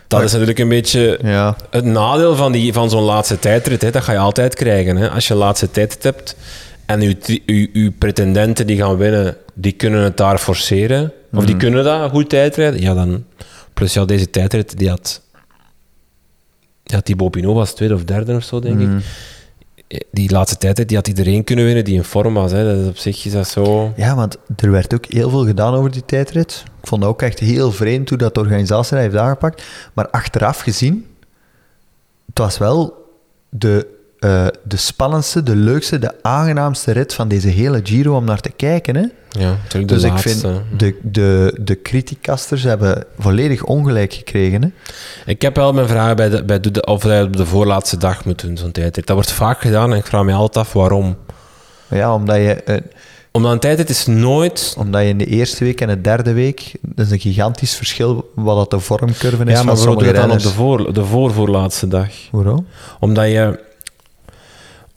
Dat is natuurlijk een beetje Ja, het nadeel van, die, van zo'n laatste tijdrit. Hè, dat ga je altijd krijgen. Hè. Als je laatste tijdrit hebt en je, je, je pretendenten die gaan winnen, die kunnen het daar forceren. Of die kunnen dat goed tijdrijden. Ja, dan... Plus ja, deze tijdrit, die had... Ja, Thibaut Pinot was tweede of derde of zo, denk ik. Die laatste tijdrit, die had iedereen kunnen winnen die in vorm was. Hè. Dat is op zich is dat zo... ja, want er werd ook heel veel gedaan over die tijdrit. Ik vond dat ook echt heel vreemd hoe dat de organisatie dat heeft aangepakt. Maar achteraf gezien, het was wel de, eh, de spannendste, de leukste, de aangenaamste rit van deze hele Giro om naar te kijken. Hè? Ja, natuurlijk de Dus ik laatste. vind, de, de, de criticasters hebben volledig ongelijk gekregen. Hè? Ik heb wel mijn vragen bij de, bij de, of op de voorlaatste dag moet doen, zo'n tijdrit. Dat wordt vaak gedaan en ik vraag me altijd af waarom. Ja, omdat je... eh, Omdat een tijdrit is nooit... Omdat je in de eerste week en de derde week, dat is een gigantisch verschil wat dat de vormcurve is Ja, maar waarom doe je dan op de, voor, de voorvoorlaatste dag? Waarom? Omdat je...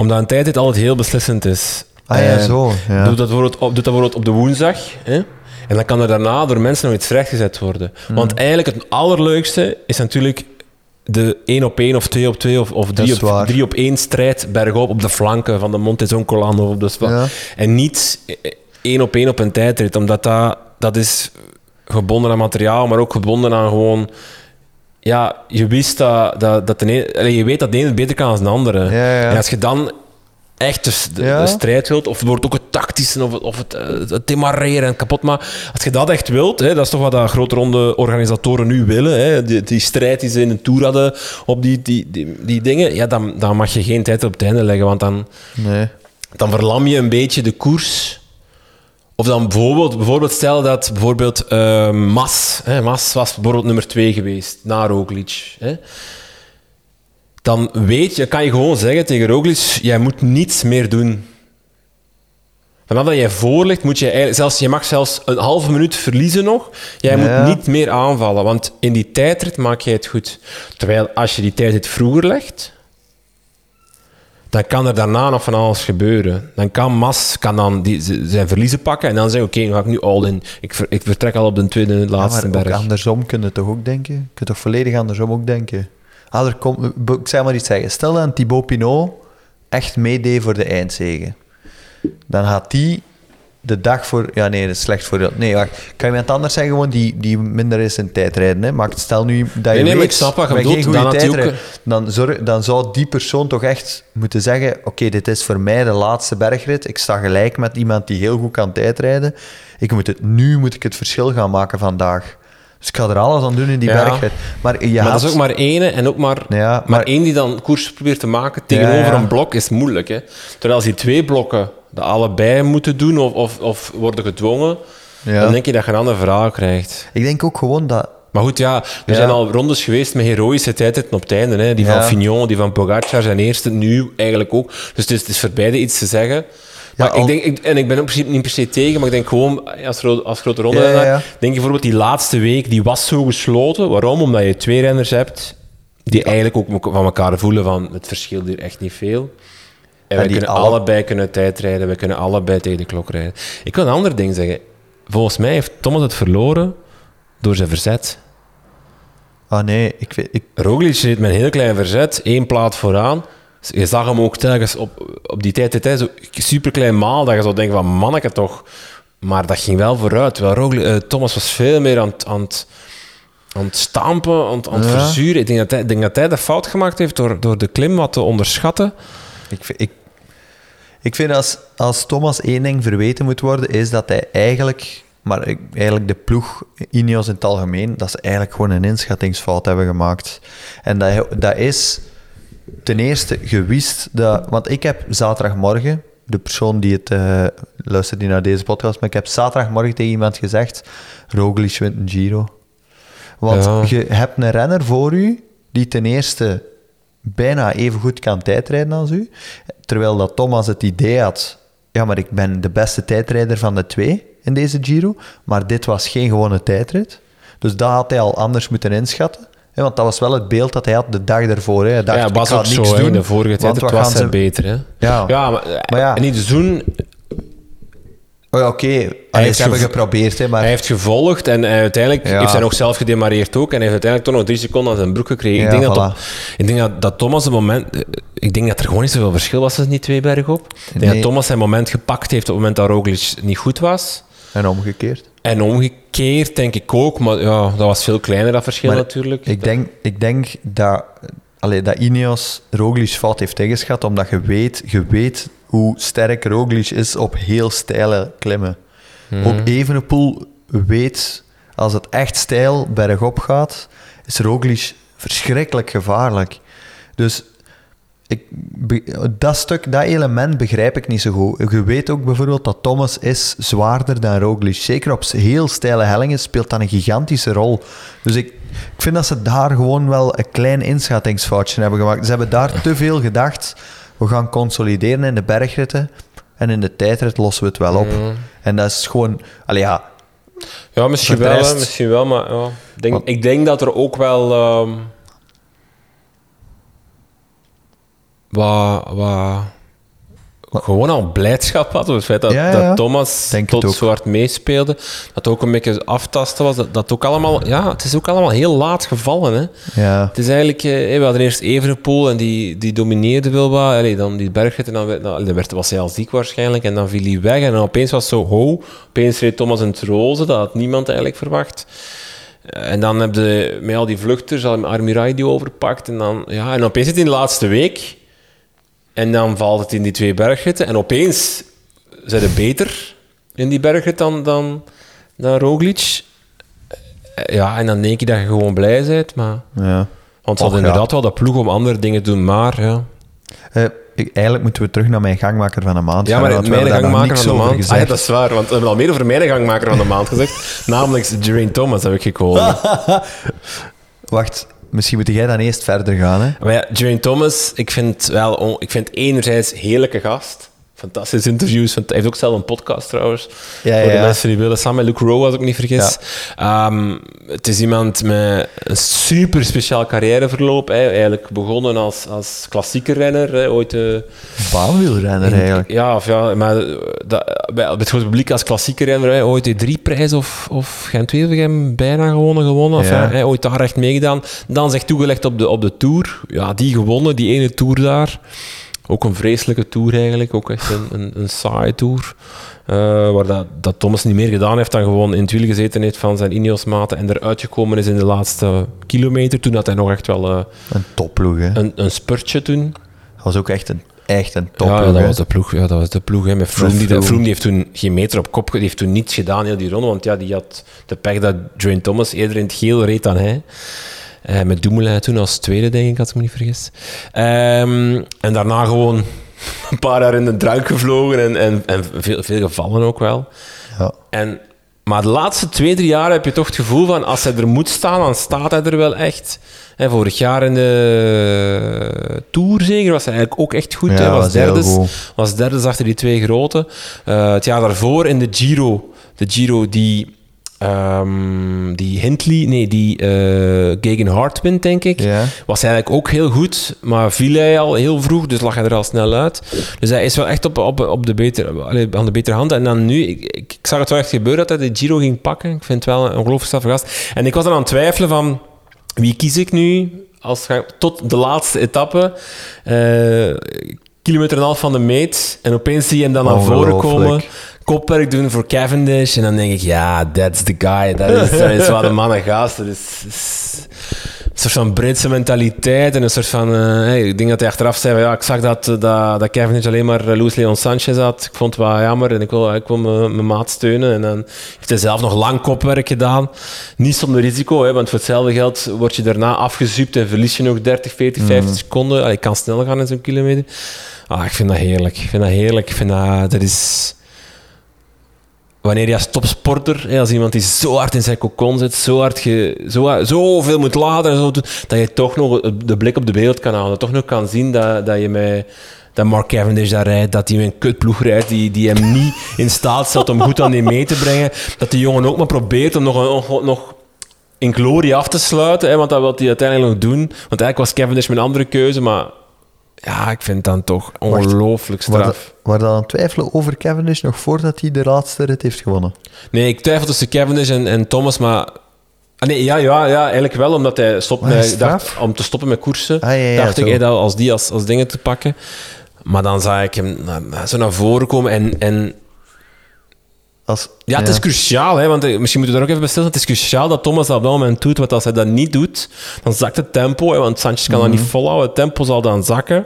Omdat een tijdrit altijd heel beslissend is. Ah ja, zo. Ja. Doe, dat bijvoorbeeld op, doe dat bijvoorbeeld op de woensdag. Hè? En dan kan er daarna door mensen nog iets rechtgezet worden. Hmm. Want eigenlijk het allerleukste is natuurlijk de 1 op 1 of 2 op 2 of, of 3 is op, waar. 3 op 1 strijd bergop op de flanken van de Monte Zoncolan of op de Spa. Ja. En niet 1 op 1 op een tijdrit, omdat dat, dat is gebonden aan materiaal, maar ook gebonden aan gewoon... Ja, je wist dat, dat, dat de allee, je weet dat de ene het beter kan dan de andere. Ja, ja. En als je dan echt de, de, Ja. de strijd wilt, of wordt ook het tactische, of het, of het, eh, het demarreren en kapot maken. Als je dat echt wilt, hè, dat is toch wat de grote ronde organisatoren nu willen, hè, die, die strijd die ze in de Tour hadden op die, die, die, die dingen, ja, dan, dan mag je geen tijd op het einde leggen, want dan, Nee. dan verlam je een beetje de koers. Of dan bijvoorbeeld, bijvoorbeeld stel dat bijvoorbeeld eh, Mas, hè, Mas was bijvoorbeeld nummer twee geweest, na Roglic. Hè. Dan weet je, kan je gewoon zeggen tegen Roglic, jij moet niets meer doen. Vanaf dat jij voor ligt, moet je eigenlijk, zelfs, je mag zelfs een halve minuut verliezen nog. Jij Ja. moet niet meer aanvallen, want in die tijdrit maak jij het goed. Terwijl als je die tijdrit vroeger legt, dan kan er daarna nog van alles gebeuren. Dan kan Mas kan dan die, zijn verliezen pakken en dan zeggen: Oké, nu ga ik nu all in. Ik, ver- ik vertrek al op de tweede Ja, laatste maar berg. andersom kun je toch ook denken? Je kunt toch volledig andersom ook denken? Ah, er komt, ik zeg maar iets zeggen. Stel dat Thibaut Pinot echt meedeed voor de eindzege. Dan gaat die de dag voor... Ja, nee, dat is slecht voor... Nee, wacht. Kan je iemand anders zeggen gewoon die, die minder is in tijdrijden? Hè? Maar stel nu dat je Nee, nee, maar weet, ik snap wat je met bedoelt. geen goede Dan ook- tijdrijden, dan, zorg, dan zou die persoon toch echt moeten zeggen... Oké, dit is voor mij de laatste bergrit. Ik sta gelijk met iemand die heel goed kan tijdrijden. Ik moet het, nu moet ik het verschil gaan maken vandaag. Dus ik ga er alles aan doen in die Ja. bergrit. Maar, je maar dat is ook maar ene en ook maar, Ja, maar, maar- één die dan koers probeert te maken tegenover ja. een blok is moeilijk. Hè? Terwijl als die twee blokken dat allebei moeten doen of, of, of worden gedwongen, Ja. dan denk je dat je een ander verhaal krijgt. Ik denk ook gewoon dat... Maar goed, ja, er Ja. zijn al rondes geweest met heroïsche tijdritten op het einde. Hè? Die Ja. van Fignon, die van Pogacar zijn eerste, nu eigenlijk ook. Dus het is, het is voor beide iets te zeggen. Maar al- ik denk, ik, en ik ben principe niet per se tegen, maar ik denk gewoon, als, als grote ronde, denk je bijvoorbeeld die laatste week, die was zo gesloten. Waarom? Omdat je twee renners hebt die eigenlijk ook van elkaar voelen van, het verschilt hier echt niet veel. En wij die kunnen alle- allebei kunnen tijdrijden, wij kunnen allebei tegen de klok rijden. Ik wil een ander ding zeggen. Volgens mij heeft Thomas het verloren door zijn verzet. Ah nee, ik, weet- ik, Roglic reed met een heel klein verzet, één plaat vooraan. Je zag hem ook telkens op, op die tijd, tijd zo superklein maal, dat je zou denken van manneke toch. Maar dat ging wel vooruit. Roglic, eh, Thomas was veel meer aan, het- aan, aan het stampen, aan, het- aan het Ja. verzuren. Ik denk dat hij, denk dat hij de fout gemaakt heeft door, door de klim wat te onderschatten. ik, ik, ik vind als, als Thomas één ding verweten moet worden, is dat hij eigenlijk... Maar eigenlijk de ploeg, Ineos in het algemeen, dat ze eigenlijk gewoon een inschattingsfout hebben gemaakt. En dat, dat is ten eerste gewist dat... Want ik heb zaterdagmorgen, de persoon die het... eh luistert die naar deze podcast, maar ik heb zaterdagmorgen tegen iemand gezegd, Roglic wint een Giro. Want Ja. je hebt een renner voor u die ten eerste bijna even goed kan tijdrijden als u. Terwijl dat Thomas het idee had, ja, maar ik ben de beste tijdrijder van de twee in deze Giro. Maar dit was geen gewone tijdrit. Dus dat had hij al anders moeten inschatten. Hè, want dat was wel het beeld dat hij had de dag ervoor. Hè. Hij dacht, ja, ik was ga ook niks zo. doen, de vorige tijd was hij beter. Hè? Ja. ja maar, Maar ja. En iets doen, Oh ja, oké. Heeft Ze hebben geprobeerd, hè, maar... Hij heeft gevolgd en hij uiteindelijk Ja. heeft hij nog zelf gedemareerd ook. En hij heeft uiteindelijk toch nog drie seconden aan zijn broek gekregen. Ja, ik denk, dat, voilà. op- ik denk dat, dat Thomas een moment... Ik denk dat er gewoon niet zoveel verschil was tussen die twee bergop. Ik denk Nee. dat Thomas zijn moment gepakt heeft op het moment dat Roglic niet goed was. En omgekeerd. En omgekeerd denk ik ook, maar ja, dat was veel kleiner dat verschil Maar natuurlijk. Ik denk, ik denk dat, allee, dat Ineos Roglic fout heeft ingeschat, omdat je weet, je weet hoe sterk Roglic is op heel steile klimmen. Ook Evenepoel weet, als het echt steil bergop gaat, is Roglic verschrikkelijk gevaarlijk. Dus ik, dat stuk, dat element begrijp ik niet zo goed. Je weet ook bijvoorbeeld dat Thomas is zwaarder dan Roglic. Zeker op heel steile hellingen speelt dat een gigantische rol. Dus ik, ik vind dat ze daar gewoon wel een klein inschattingsfoutje hebben gemaakt. Ze hebben daar te veel gedacht. We gaan consolideren in de bergritten. en in de tijdrit lossen we het wel op. En dat is gewoon... Allee, ja, Ja, misschien wel, hè, misschien wel, maar ja. ik, denk, Want- ik denk dat er ook wel ehm, wat, wat gewoon al blijdschap had. over Het feit dat, Ja, ja, ja. dat Thomas Denk tot hard meespeelde. Dat ook een beetje aftasten was. Dat, dat ook allemaal, ja, het is ook allemaal heel laat gevallen. Hè. ja. Het is eigenlijk, eh, we hadden eerst Evenepoel en die, die domineerde wel wat. Allee, dan die en dan, werd- dan werd, was hij al ziek waarschijnlijk. En dan viel hij weg en dan opeens was het zo ho. Opeens reed Thomas een roze, dat had niemand eigenlijk verwacht. Eh, En dan heb je met al die vluchters, al Armirai die overpakt. En dan, ja, en opeens zit hij in de laatste week. En dan valt het in die twee bergritten. En opeens zijn ze beter in die bergrit dan, dan, dan Roglic. Eh, Ja, en dan denk je dat je gewoon blij bent, maar... ja. Want ze hadden ja. inderdaad wel dat ploeg om andere dingen te doen, maar ja. Eh, ik- eigenlijk moeten we terug naar mijn gangmaker van de maand Ja, maar mijn gangmaker van de maand... Ah, ja, dat is waar, want we hebben al meer over mijn gangmaker van de maand gezegd. Namelijk Geraint Thomas heb ik gekozen. Wacht, misschien moet jij dan eerst verder gaan, hè? Maar ja, Geraint Thomas, ik vind wel... Ik vind enerzijds heerlijke gast. Fantastische interviews. Hij heeft ook zelf een podcast trouwens. Ja, voor de ja. mensen die willen. Samen met Luke Rowe, als ik niet vergis. Ehm, het is iemand met een super speciaal carrièreverloop. Hè. Eigenlijk begonnen als, als klassieke renner. Hè. Ooit... eh, Baanwielrenner eigenlijk. Ja, of ja, maar dat, bij het grote publiek als klassieker renner, hè, ooit de drie prijzen of, of Gent-Wevelgem bijna gewonnen, gewonnen. Of, Ja. hè, ooit daar echt meegedaan. Dan zich toegelegd op de, op de Tour. Ja, die gewonnen, die ene Tour daar. Ook een vreselijke Tour eigenlijk, ook echt een, een, een saaie Tour. Eh, waar dat, dat Thomas niet meer gedaan heeft dan gewoon in het wiel gezeten heeft van zijn Ineos-maten en eruit gekomen is in de laatste kilometer. Toen had hij nog echt wel eh, Een topploeg, hè? een, een spurtje toen. Dat was ook echt een, echt een Ja, topploeg, ja, dat was de ploeg. Ja, dat was de ploeg hè, met Froome. Die, Froome. Die heeft toen geen meter op kop, die heeft toen niets gedaan, heel die ronde, want ja, die had de pech dat Geraint Thomas eerder in het geel reed dan hij. Eh, met Dumoulin toen als tweede, denk ik, als ik me niet vergis. Ehm, en daarna gewoon een paar jaar in de drank gevlogen en, en, en veel, veel gevallen ook wel. Ja. En, maar de laatste twee, drie jaar heb je toch het gevoel van als hij er moet staan, dan staat hij er wel echt. En vorig jaar in de Tour zeker was hij eigenlijk ook echt goed. Ja, hij was, derde, was derde achter die twee grote. Eh, het jaar daarvoor in de Giro, de Giro die, ehm, die Hindley, nee, die eh Gegen Hart wint, denk ik. Was eigenlijk ook heel goed, maar viel hij al heel vroeg, dus lag hij er al snel uit. Dus hij is wel echt op, op, op de aan de betere hand. En dan nu, ik, ik, ik zag het wel echt gebeuren dat hij de Giro ging pakken. Ik vind het wel een ongelooflijk straffe gast. En ik was dan aan het twijfelen van, wie kies ik nu als, tot de laatste etappe? Eh, kilometer en een half van de meet. En opeens zie je hem dan naar voren komen. Kopwerk doen voor Cavendish. En dan denk ik, ja, that's the guy. Dat is, dat is wat de mannen gaat. Dat is, is een soort van Britse mentaliteit. En een soort van... eh, hey, ik denk dat hij achteraf zei, ja, ik zag dat, eh, dat, dat Cavendish alleen maar eh, Luis Leon Sanchez had. Ik vond het wel jammer en ik wil, ik wil mijn, mijn maat steunen. En dan heeft hij zelf nog lang kopwerk gedaan. Niet zonder risico, hè, want voor hetzelfde geld word je daarna afgezuipt en verlies je nog 30, 40, 50 seconden. Ik kan snel gaan in zo'n kilometer. Ah, ik vind dat heerlijk. Ik vind dat heerlijk. Ik vind dat... Dat is wanneer je als topsporter, als iemand die zo hard in zijn cocon zit, zo hard ge, zo, zoveel moet laden en zo, dat je toch nog de blik op de wereld kan houden. Toch nog kan zien dat, dat je met dat Mark Cavendish daar rijdt, dat hij met een kutploeg rijdt, die, die hem niet in staat stelt om goed aan die mee te brengen. Dat die jongen ook maar probeert om nog, nog, nog in glorie af te sluiten, hè, want dat wil hij uiteindelijk nog doen. Want eigenlijk was Cavendish mijn andere keuze, maar ja, ik vind het dan toch ongelooflijk straf. waar dan aan twijfelen over Cavendish nog voordat hij de laatste rit heeft gewonnen. Nee, ik twijfel tussen Cavendish en, en Thomas, maar... Ah, nee, ja, ja, ja, eigenlijk wel, omdat hij stopt met, dacht, om te stoppen met koersen. Ah, ja, ja, dacht ik zo. dat als die als, als dingen te pakken. Maar dan zag ik hem zo naar voren komen en... en Als, ja, het is cruciaal, hè, want eh, misschien moeten we daar ook even bij stilstaan. Het is cruciaal dat Thomas dat op dat moment doet, want als hij dat niet doet, dan zakt het tempo, hè, want Sanchez kan dat Mhm. niet volhouden. Het tempo zal dan zakken,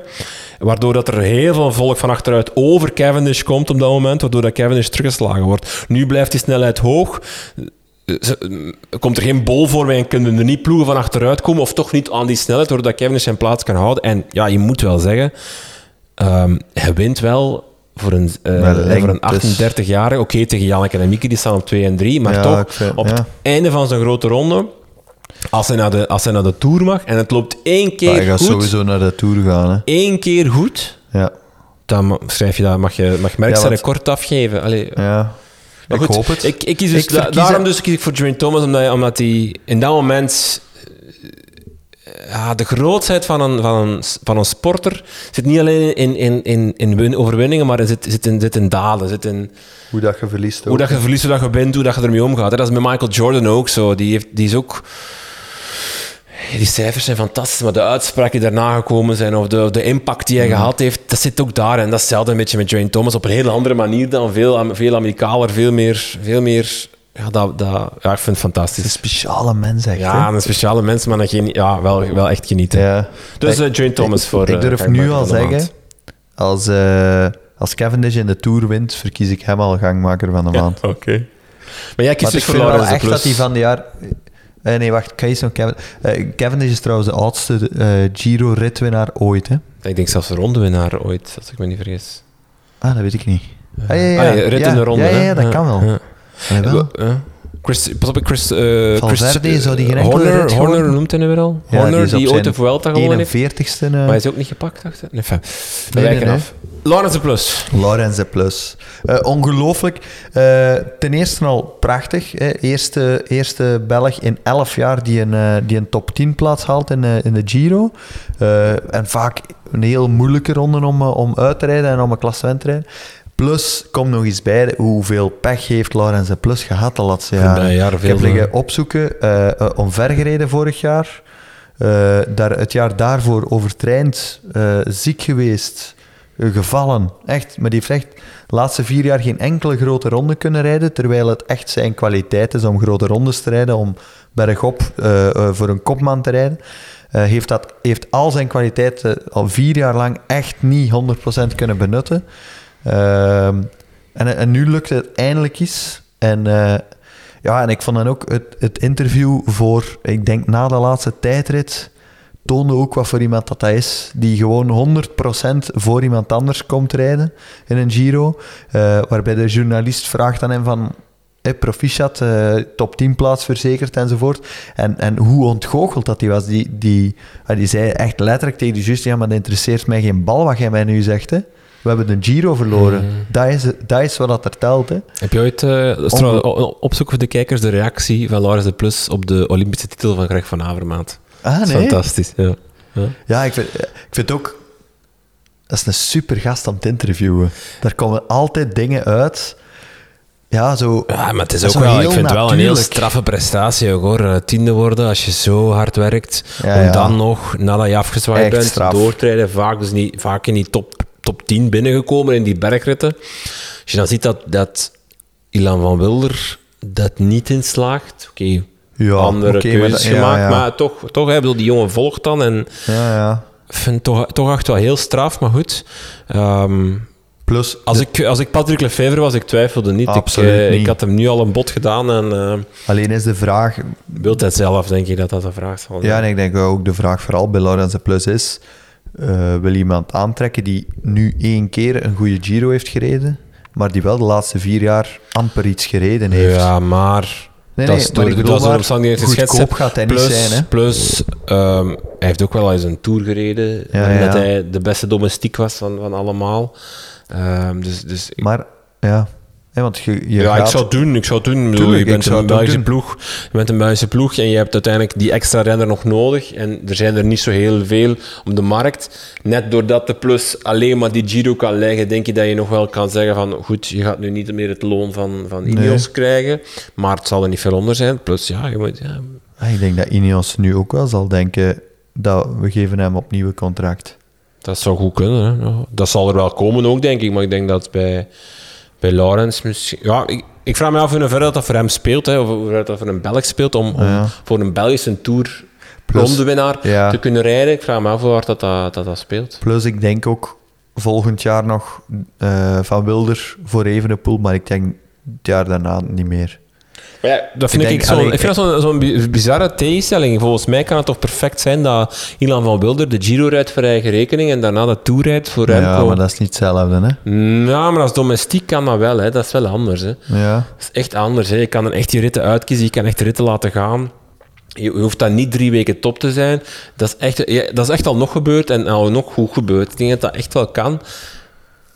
waardoor dat er heel veel volk van achteruit over Cavendish komt op dat moment, waardoor dat Cavendish teruggeslagen wordt. Nu blijft die snelheid hoog. Ze- komt er geen bol voor en kunnen er niet ploegen van achteruit komen, of toch niet aan die snelheid, waardoor dat Cavendish zijn plaats kan houden. En ja, je moet wel zeggen, ehm, hij wint wel voor een, eh, voor een lengtes. 38-jarige. Oké, tegen Janneke en Mieke, die staan op 2 en 3, maar Ja, toch, vind- op ja. het einde van zijn grote ronde, als hij naar de, als hij naar de Tour mag, en het loopt één Maar keer hij gaat goed, sowieso naar de Tour gaan. Hè. één keer goed, Ja. dan schrijf je dat, mag je mag Merckx zijn record afgeven. Allee, Ja. maar ik goed, hoop het. Ik, ik kies dus Ik da- verkies daarom dus kies ik voor Geraint Thomas, omdat, omdat hij in dat moment... eh, Ja, de grootheid van een, van, een, van een sporter zit niet alleen in, in, in, in win- overwinningen, maar zit, zit, in, zit in daden. Zit in Hoe dat je verliest ook. hoe dat je verliest, hoe dat je wint, hoe dat je ermee omgaat. Dat is met Michael Jordan ook zo. Die, heeft, die is ook... Die cijfers zijn fantastisch, maar de uitspraken die daarna gekomen zijn, of de, de impact die hij gehad heeft, dat zit ook daar. En dat is hetzelfde een beetje met Dwayne Thomas, op een hele andere manier dan, veel, veel amicaler, veel meer... Veel meer ja, dat, dat, ja, ik vind het Het is een fantastisch. speciale mens, echt. Ja, hè? een speciale mens, maar dan geen, ja, wel, wel echt genieten. ja. Dus uh, Thomas ik- voor... Ik eh, durf nu al zeggen, als, eh, als Cavendish in de Tour wint, verkies ik hem al gangmaker van de Ja, maand. oké. Maar jij kiest dus ik voor Laurens echt Plus. dat hij van de jaar... Nee, wacht, eh, Cavendish is trouwens de oudste Giro-ritwinnaar ooit, hè? Ik denk zelfs de rondewinnaar ooit, als ik me niet vergis. Ah, dat weet ik niet. Ah, ja, ja, Ah, ja, rit in de ronde. Ja, ja, hè? ja, dat kan wel. Wel. Ja. Chris, pas op, Chris... eh Valverde Chris, zou die geen Horner, Horner noemt hij nu weer al? Ja, Horner, op die, ooit de Vuelta gewonnen heeft. 41ste. eh, Maar hij is ook niet gepakt, dacht ik? Nee, fijn. Nee, af. Laurens de Plus. Lorenz de Plus. Eh, ongelooflijk. Eh, ten eerste al prachtig. Hè. Eerste, eerste Belg in 11 jaar die een, eh, die een top 10 plaats haalt in, eh, in de Giro. Eh, en vaak een heel moeilijke ronde om, eh, om uit te rijden en om een klassement te rijden. Plus, komt nog eens bij, hoeveel pech heeft de Plus gehad de laatste jaren. jaren Ik heb liggen opzoeken, eh eh, omvergereden vorig jaar. Eh, daar, het jaar daarvoor overtraind, ziek geweest, gevallen. Echt, maar die heeft echt de laatste vier jaar geen enkele grote ronde kunnen rijden, terwijl het echt zijn kwaliteit is om grote rondes te rijden, om bergop voor een kopman te rijden. Eh, heeft, dat, heeft al zijn kwaliteiten al vier jaar lang echt niet 100% kunnen benutten. Ehm, en, nu lukt het eindelijk eens. En eh, ja, en ik vond dan ook het, het interview voor, ik denk na de laatste tijdrit, toonde ook wat voor iemand dat, is. Die gewoon 100% voor iemand anders komt rijden in een Giro. Eh, waarbij de journalist vraagt aan hem van... Proficiat, eh, top 10 plaats verzekerd enzovoort. En, en hoe ontgoocheld dat hij was. Die, die, ah, die zei echt letterlijk tegen de juist, ja, maar dat interesseert mij geen bal wat jij mij nu zegt. Hè. We hebben de Giro verloren. Mhm. Dat, is, dat is wat dat er telt. Hè. Heb je ooit, eh, dat is trouwens o- o- opzoeken voor de kijkers, de reactie van Laurens de Plus op de Olympische titel van Greg van Avermaat? Ah, nee. fantastisch, ja. ja. Ja, ik vind, ik vind ook... Dat is een super gast om te interviewen. Daar komen altijd dingen uit. Ja, zo... Ja, maar het is ook wel, ik vind het wel een heel straffe prestatie ook, hoor. Eh, Tiende worden als je zo hard werkt. Ja, om ja. dan nog, nadat je afgezwaaid Echt bent, straf. door te rijden. Vaak, dus niet, vaak in die top, top 10 binnengekomen in die bergritten. Als je dan ziet dat, dat Ilan van Wilder dat niet in slaagt. Oké, Ja, andere maar keuzes dat- ja, gemaakt. ja. Maar toch, toch hè, ik bedoel, die jongen volgt dan. En Ja, ja. ik vind het toch, toch echt wel heel straf, maar goed. Ehm, Plus, als, de- ik, als ik Patrick Lefevre was, ik twijfelde niet. Ik, Absoluut eh, ik niet. had hem nu al een bod gedaan en... eh, alleen is de vraag... Wilt hij zelf, denk ik dat dat een vraag zal zijn. Ja, en ik denk ook de vraag vooral bij Laurens de Plus is... eh, wil iemand aantrekken die nu één keer een goede Giro heeft gereden, maar die wel de laatste vier jaar amper iets gereden heeft? Ja, maar... Nee, dat nee, is door, dat maar, omstandigheden geschetst. hè. gaat hij niet plus, zijn, hè? Plus, ehm, hij heeft ook wel eens een Tour gereden, Ja, omdat ja. hij de beste domestiek was van, van allemaal. Ehm, dus dus Maar, ja... Ja, want je, je ja, gaat... ik zou het doen. Ik zou het doen. Tuurlijk, je bent een Belgische ploeg. Je bent een Belgische ploeg en je hebt uiteindelijk die extra renner nog nodig. En er zijn er niet zo heel veel op de markt. Net doordat de plus alleen maar die Giro kan leggen, denk je dat je nog wel kan zeggen van goed, je gaat nu niet meer het loon van, van Ineos krijgen. Maar het zal er niet veel onder zijn. Plus, ja, je moet... Ja, Ah, ik denk dat Ineos nu ook wel zal denken dat we geven hem opnieuw een contract. dat zou goed kunnen. Hè. Dat zal er wel komen ook, denk ik. Maar ik denk dat bij, bij Laurens misschien... Ja, ik, ik vraag me af hoeverre dat, dat voor hem speelt. Hè, of hoe ver dat voor een Belg speelt om, om Ja. voor een Belgische Tour Plus- rondewinnaar ja. te kunnen rijden. Ik vraag me af hoe hard dat, dat, dat, dat speelt. Plus, ik denk ook volgend jaar nog eh, van Wilder voor Evenepoel, maar ik denk het jaar daarna niet meer. Maar ja, dat vind ik, ik, zo, vind dat zo'n zo'n bi- bizarre tegenstelling. Volgens mij kan het toch perfect zijn dat Ilan van Wilder de Giro rijdt voor eigen rekening en daarna de Tour rijdt voor Remco. Ja, maar dat is niet hetzelfde, hè? Nou, maar als domestiek kan dat wel. Hè. Dat is wel anders. Hè. Ja. Dat is echt anders. Hè. Je kan dan echt die ritten uitkiezen, je kan echt ritten laten gaan. Je hoeft dan niet drie weken top te zijn. Dat is echt, ja, dat is echt al nog gebeurd en al nog goed gebeurd. Ik denk dat dat echt wel kan.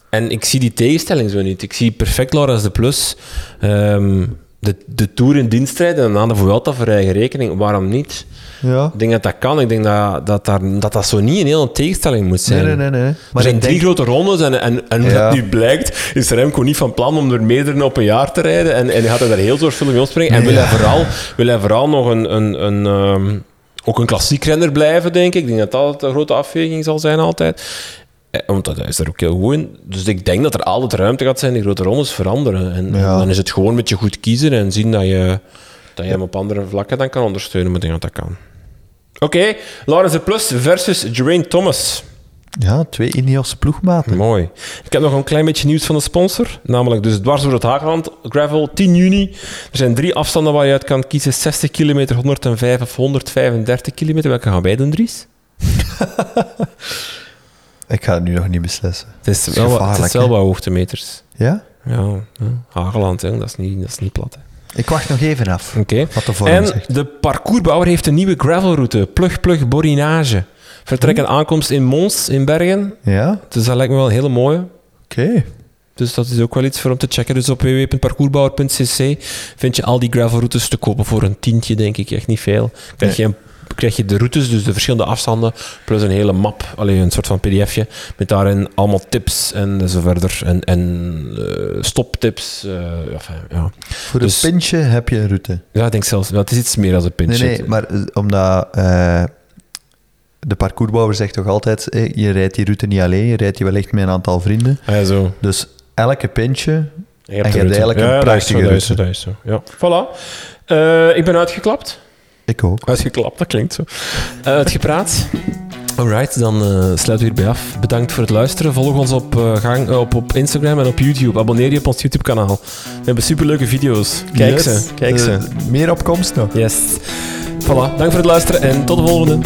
en ik zie die tegenstelling zo niet. Ik zie perfect Laurens de Plus ehm, de, de Tour in dienst rijden en aan de Vuelta voor eigen rekening. Waarom niet? Ja. Ik denk dat dat kan. Ik denk dat dat, daar, dat, dat zo niet een hele tegenstelling moet zijn. Nee, nee, nee. nee. er zijn drie denk- grote rondes en, en, en Ja. dat nu blijkt, is Remco niet van plan om er meerdere op een jaar te rijden. En, en gaat hij daar heel zorgvuldig mee opspringen. En wil, Ja. hij vooral, wil hij vooral nog een, een, een, ehm, ook een klassiek renner blijven, denk ik. Ik denk dat dat de grote afweging zal zijn altijd. Eh, Want dat is er ook heel goed in. Dus ik denk dat er altijd ruimte gaat zijn die grote rondes veranderen. En, dan is het gewoon met je goed kiezen en zien dat je, dat je hem op andere vlakken dan kan ondersteunen. Maar ik denk dat dat kan. Oké, Laurens de Plus versus Geraint Thomas. Ja, twee Ineos ploegmaten. Mooi. Ik heb nog een klein beetje nieuws van de sponsor. Namelijk dus dwars door het Hageland Gravel 10 juni. Er zijn drie afstanden waar je uit kan kiezen. 60 kilometer, 105 of 135 kilometer. Welke gaan wij doen, Dries? Ik ga het nu nog niet beslissen. Het is wel, het is wel hè? wat hoogtemeters. Ja? Ja, ja. Hageland, hè. Dat, is niet, dat is niet plat. Hè. Ik wacht nog even af. Oké. Vorm En zegt. de parcoursbouwer heeft een nieuwe gravelroute. Plug Plug Borinage. Vertrek en aankomst in Mons, in Bergen. Ja? Dus dat lijkt me wel een hele mooie. Oké. Dus dat is ook wel iets voor om te checken. Dus op www.parcoursbouwer.cc vind je al die gravelroutes te kopen voor een tientje, denk ik. Echt niet veel. Krijg je, een, krijg je de routes, dus de verschillende afstanden, plus een hele map, alleen een soort van pdfje, met daarin allemaal tips en zo verder. En, en eh, stoptips. eh, enfin, ja. Voor Dus- een pintje heb je een route. ja, ik denk zelfs... het is iets meer dan een Nee, pintje. nee, maar eh, omdat eh, de parcoursbouwer zegt toch altijd, eh, je rijdt die route niet alleen, je rijdt die wellicht met een aantal vrienden. Ah, ja, zo. Dus elke pintje, Je En je hebt eigenlijk een ja, dat is zo, prachtige dat is zo, route. dat is zo. Ja. Voilà. Eh, ik ben uitgeklapt. Ik ook. Uitgeklapt, dat klinkt zo. Eh, Uitgepraat. Alright, dan eh, sluiten we hierbij af. Bedankt voor het luisteren. Volg ons op, eh, gang, op, op Instagram en op YouTube. Abonneer je op ons YouTube-kanaal. We hebben superleuke video's. Kijk Yes. ze, kijk ze. meer op komst nog. Yes. Voilà, dank voor het luisteren en tot de volgende.